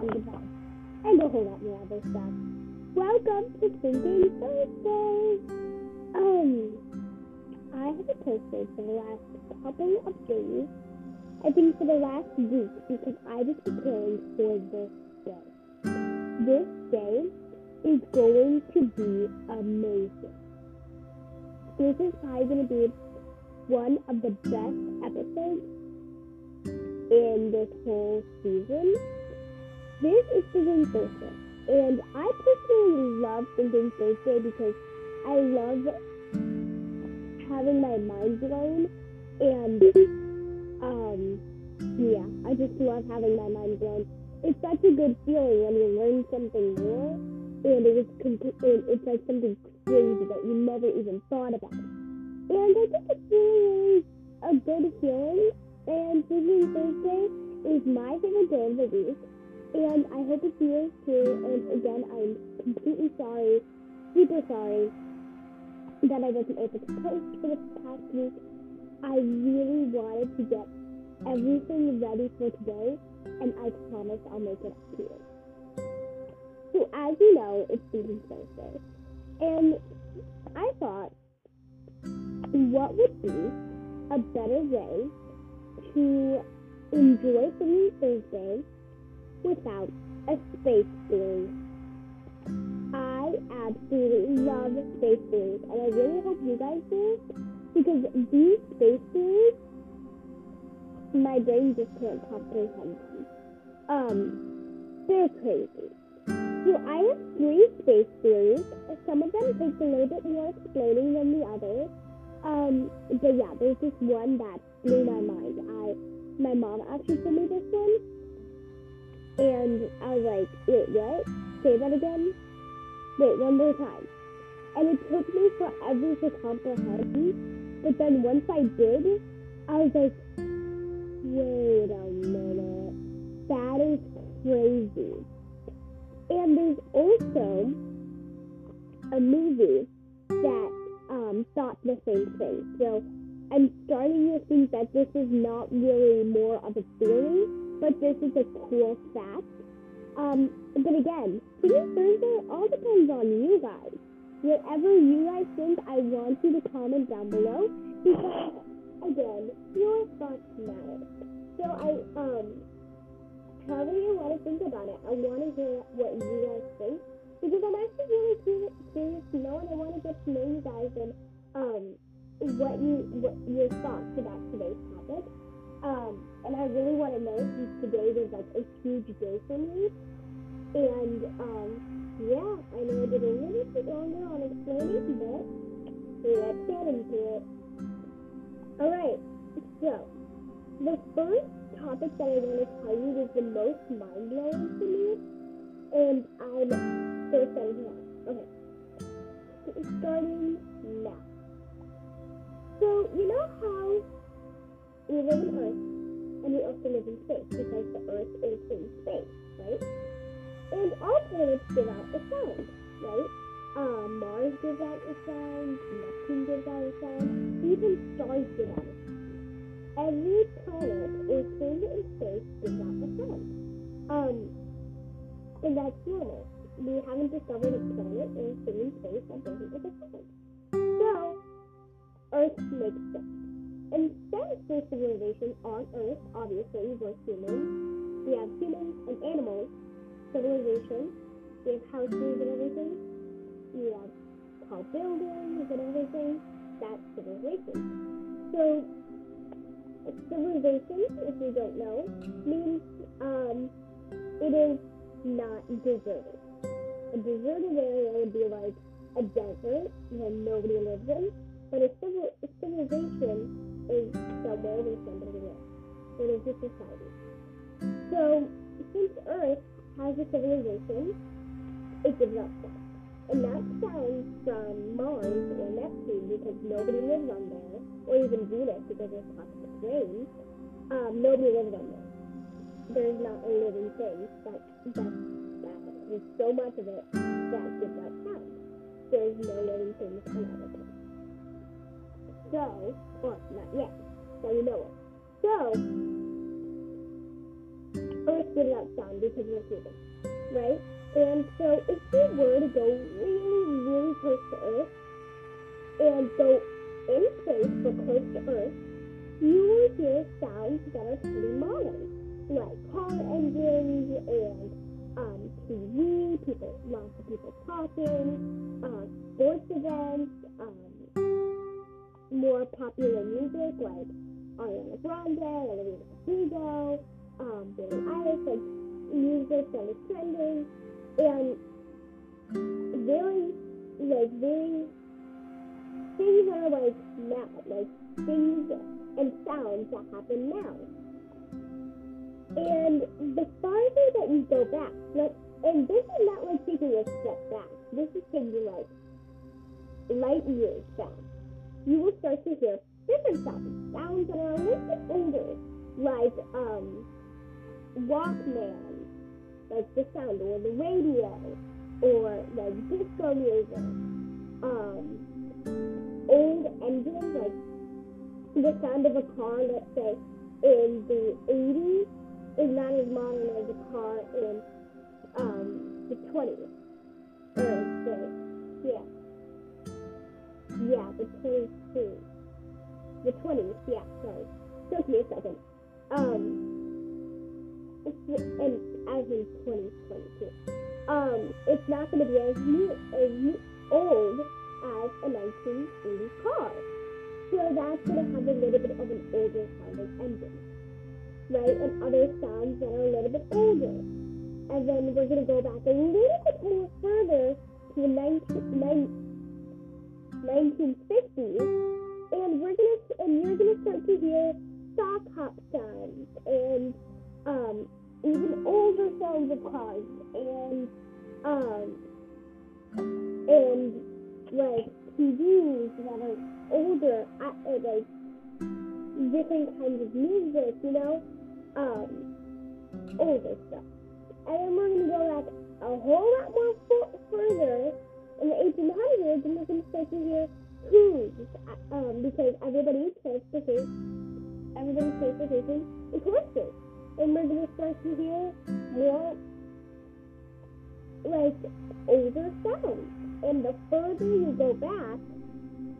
and a whole lot more other stuff. Welcome to Thinking Thursday! Um, I haven't posted for the last couple of days. I think for the last week because I was preparing for this day. This day is going to be amazing. This is probably going to be one of the best episodes in this whole season. This is Thinking Thursday, and I personally love Thinking Thursday because I love having my mind blown, and um, yeah, I just love having my mind blown. It's such a good feeling when you learn something new, and it is complete. It's like something crazy that you never even thought about. And I think it's really, really a good feeling and Thinking Thursday is my favorite day of the week. And I hope it's yours too. And again, I'm completely sorry, super sorry, that I wasn't able to post for this past week. I really wanted to get everything ready for today, and I promise I'll make it up to you. So, as you know, it's Thinking Thursday. And I thought, what would be a better way to enjoy Thinking Thursday without a space theory. I absolutely love space theories, and I really hope you guys do, because these space theories, my brain just can't comprehend them. Um, they're crazy. So I have three space theories. Some of them take a little bit more explaining than the others. Um, but yeah, there's this one that blew my mind. I my mom actually told me this one, and I was like, wait, what? Say that again. Wait, one more time. And it took me forever to comprehend. But then once I did, I was like, wait a minute. That is crazy. And there's also a movie that um, thought the same thing. So I'm starting to think that this is not really more of a theory, but this is a cool fact. Um, but again, Thinking Thursday all depends on you guys. Whatever you guys think, I want you to comment down below because, again, your thoughts matter. So I, um, however you want to think about it, I want to hear what you guys think because I'm actually really curious, curious to know and I want to get to know you guys and, um, what you what your thoughts about today's topic. Um, and I really want to know since today was like a huge day for me. And um, yeah, I know I did a little bit longer on explaining, but let's get into it. Alright, so the first topic that I want to tell you was the most mind blowing to me, and I'm so excited to know. Okay, so starting now. So, you know how we live in Earth and we also live in space because the Earth is in space, right? And all planets give out a sound, right? Uh, Mars gives out a sound, Neptune gives out a sound, even stars give out a sound. Every planet thing in space gives out a sound. Um, and that's normal. We haven't discovered a planet in space that doesn't give a sound. So, Earth makes sense. Since there's civilization on Earth, obviously, we're humans. We have humans and animals, civilization. We have houses and everything. We have tall buildings and everything. That's civilization. So, civilization, if you don't know, means um, it is not deserted. A deserted area would be like a desert where nobody lives in but a, civil, a civilization is somewhere where somebody lives. It is a society. So, since Earth has a civilization, it out sound. And that sound from Mars or Neptune because nobody lives on there, or even Venus because there's toxic rain, um, nobody lives on there. There's not a living thing that, that, that there's so much of it that gives out sound. There's no living things on other planets. So, or not yet, so you know it. So, Earth giving out sound because we're human, right? And so if you were to go really, really close to Earth and go in space but close to Earth, you will hear sounds that are pretty modern, like car engines and um, TV, people, lots of people talking, uh, sports events, um, more popular music like Ariana Grande, Olivia Rodrigo, um, Billie Eilish, like music that is trending, and very, like very things that are like now, like things and sounds that happen now. And the farther that you go back, like, and this is not like taking a step back. This is taking like light years back. You will start to hear different sounds, sounds that are a little bit older, like um, Walkman, like the sound, or the radio, or like disco music, um, old engines, like the sound of a car, let's say, in the 80s is not as modern as a car in um, the 20s. Or the, yeah. Yeah, the 22. The 20s, yeah, sorry. Took me a second. Um, it's, and as in 2022. Um, it's not going to be as new, as new, old as a 1980 car. So that's going to have a little bit of an older sounding engine, right? And other sounds that are a little bit older. And then we're going to go back a little bit more further to the 19, 1950s, and we're gonna and you're gonna start to hear sock hop sounds and um, even older sounds of cars and um, and like TVs that are older, uh, like different kinds of music, you know, um, older stuff. And then we're gonna go back a whole lot more further in the 1800s, and we're gonna start to hear who's, um, because everybody's transportation, everybody's transportation is horses, and we're gonna start to hear more like older sounds. And the further you go back,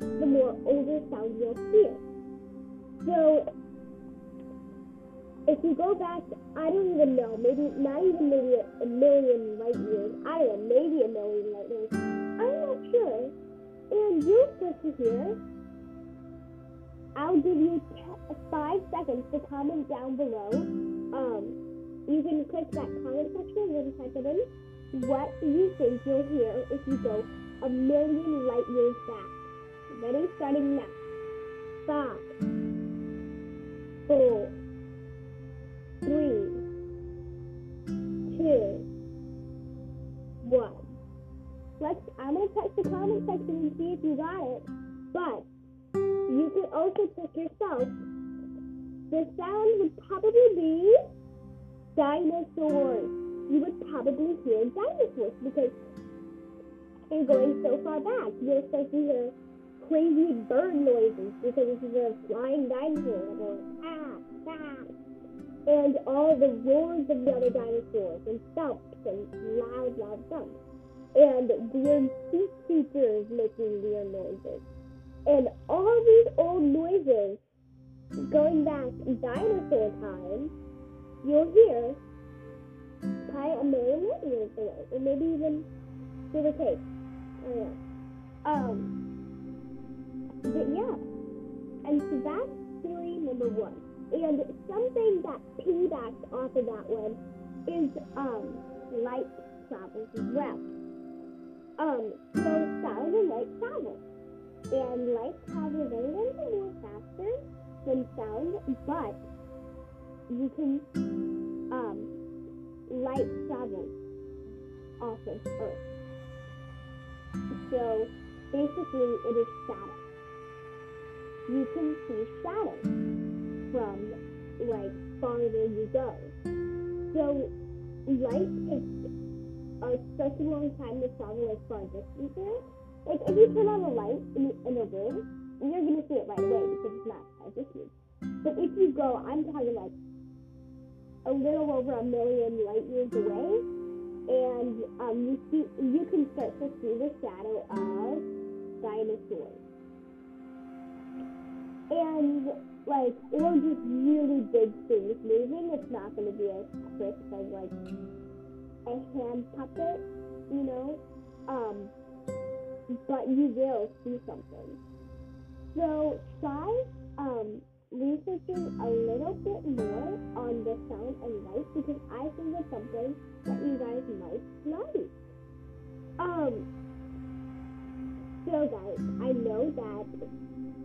the more older sounds you'll hear. So if you go back, I don't even know, maybe not even maybe a, a million light years. I don't know, maybe a million light years. Sure. And to hear. I'll give you five seconds to comment down below. Um, you can click that comment section and type it in. What you think you'll hear if you go a million light years back. Ready? Starting now. Five, four, three, two, one. Check the comment section and see if you got it. But you can also check yourself. The sound would probably be dinosaurs. You would probably hear dinosaurs because you're going so far back. You'll start to hear crazy bird noises because this is a flying dinosaur ah, ah, and all the roars of the other dinosaurs and thumps and loud, loud thumps and weird sea creatures making weird noises. And all these old noises, going back dinosaur times, you'll hear probably a million years away, or maybe even give or take. I don't know. Um, but yeah, and so that's theory number one. And something that piggybacks off of that one is um light travels as well. Um, so sound and light travel. And light travels a little more faster than sound, but you can um light travel off of Earth. So basically it is shadow. You can see shadow from like farther you go. So light takes a such long time to travel as far distances. Like if you turn on a light in, in a room, you're gonna see it right away because it's not high distance. But if you go, I'm talking like a little over a million light years away, and um, you see you can start to see the shadow of dinosaurs. And like or just really big things moving, it's not gonna be as quick as like a hand puppet, you know? Um but you will see something. So try um researching a little bit more on the sound and light because I think it's something that you guys might like. Um, so guys, I know that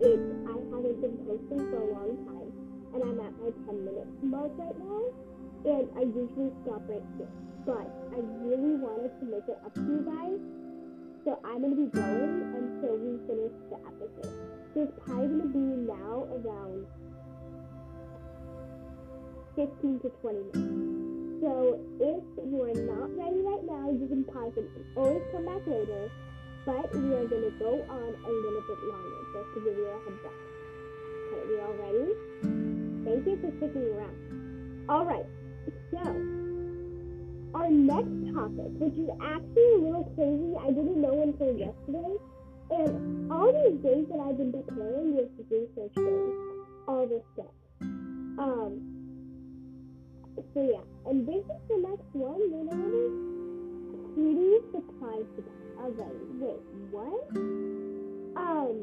it I haven't been posting for a long time and I'm at my 10 minute mark right now and I usually stop right here. But I really wanted to make it up to you guys. So I'm gonna be going until we finish the episode. So it's probably gonna be now around 15 to 20 minutes. So if you're not ready right now, you can pause and always come back later. But we are to go on a little bit longer, just to give you a heads up. Okay, we all ready? Thank you for sticking around. Alright, so our next topic, which is actually a little crazy, I didn't know until yesterday. And all these days that I've been preparing with researching all this stuff. Um, so yeah, and this is the next one, you know what it is? Pretty surprised about. I was like, wait, what? Um,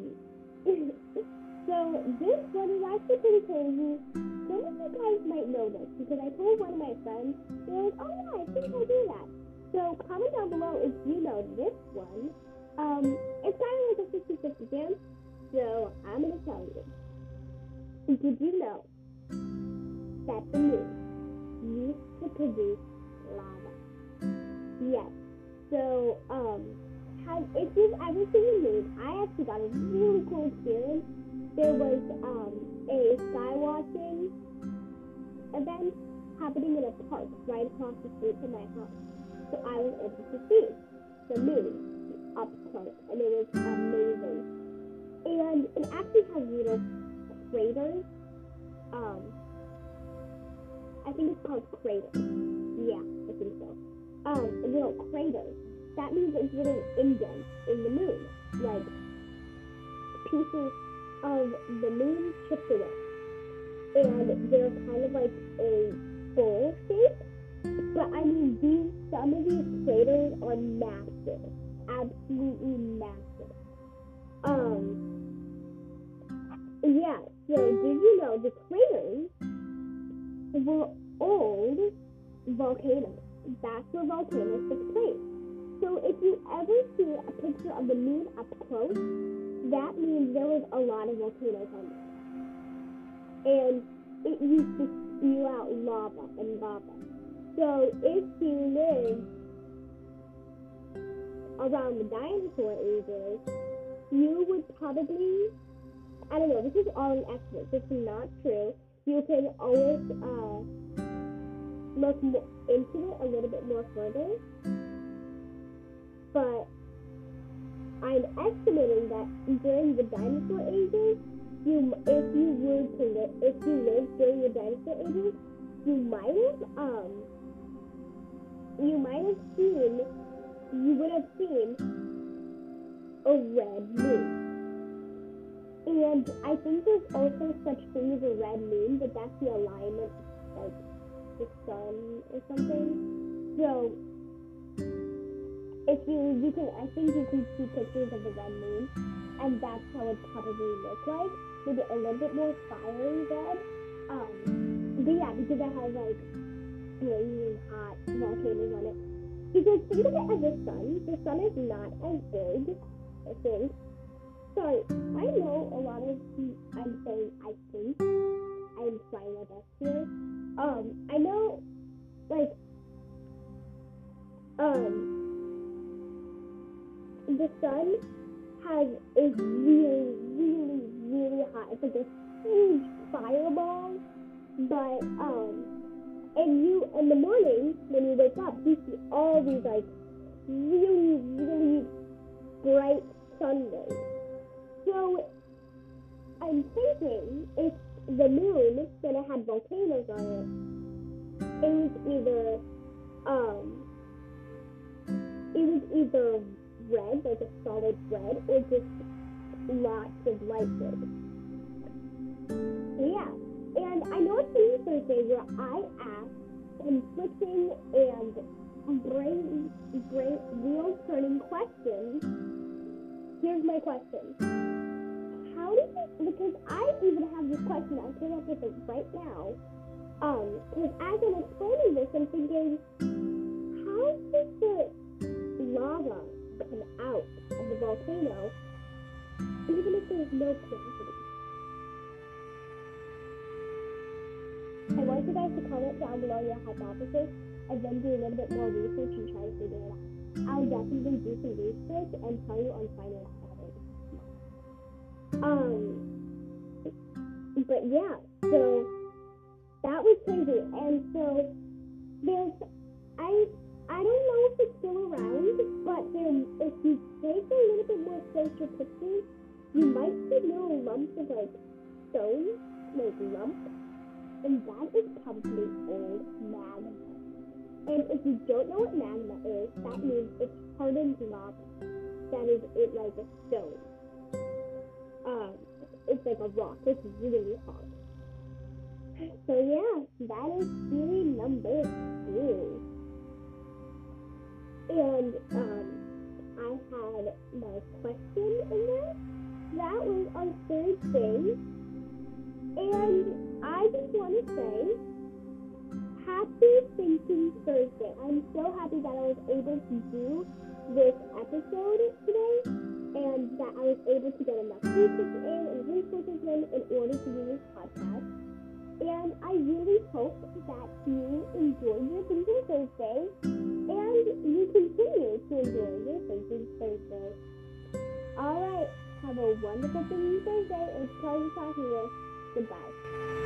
so this one is actually pretty crazy. Some of you guys might know this because I told one of my friends, they're like, oh yeah, I think I do that. So comment down below if you know this one. Um, it's kind of like a 50-50 chance, so I'm gonna tell you. Did you know that the moon used to produce lava. Yes. So, um, if you've ever seen the moon, I actually got a really cool experience. There was um, a skywatching event happening in a park right across the street from my house. So I was able to see the moon up close, and it was amazing. And it actually has little craters. Um, I think it's called craters. Yeah, I think so. Um, little crater. That means it's little indents in the moon, like pieces of the moon chipped away. And they're kind of like a bowl shape. But I mean, these some of these craters are massive, absolutely massive. Um, yeah. So did you know the craters were old volcanoes. That's where volcanoes took place. So if you ever see a picture of the moon up close, that means there was a lot of volcanoes on there. And it used to spew out lava and lava. So if you live around the dinosaur ages, you would probably, I don't know, this is all an estimate, this is not true, you can always uh, look into it a little bit more further. But I'm estimating that during the dinosaur ages, you if you were to live if you lived during the dinosaur ages, you might have um you might have seen you would have seen a red moon. And I think there's also such thing as a red moon, but that's the alignment, like the sun or something. So if you you can I think you can see pictures of the red moon, and that's how it probably look like. Maybe a little bit more fiery red. Um, but yeah, because it has like blazing hot volcanoes on it. Because think of it as the sun. The sun is not as big, I think, Sorry, I know a lot of I'm saying I think. I'm trying my best here. Um, I know, like, um, the sun has is really, really, really hot. It's like a huge fireball. But um, and you in the morning when you wake up, you see all these like really, really bright sun rays. So I'm thinking if the moon then it had volcanoes on it, it was either um it was either red, like a solid red, or just lots of light blue. Yeah. And I know it's Thinking Thursday where I ask conflicting and brain, brain wheel turning questions. Here's my question. How do you, because I even have this question, I came up with it right now. Um, because as I'm explaining this, I'm thinking, how does the lava come out of the volcano even if there's no gravity? I want you guys to comment down below your hypothesis and then do a little bit more research and try to figure it out. I'll definitely do some research and tell you on is. Um, but yeah, so that was crazy. And so there's, I, I don't know if it's still around, but if you take a little bit more closer pictures, you might see little lumps of like stone, like lumps and that is probably old magma. And if you don't know what magma is, that means it's hardened lava. That is it like a stone. Um, it's like a rock. It's really hard. So yeah, that is theory number two. And um, I had my question in there. That was our third thing. And I just want to say, happy Thinking Thursday. I'm so happy that I was able to do this episode today and that I was able to get enough research in and resources in in order to do this podcast. And I really hope that you enjoyed your Thinking Thursday and you continue to enjoy your Thinking Thursday. Alright, have a wonderful Thinking Thursday and pleasure talking with Goodbye.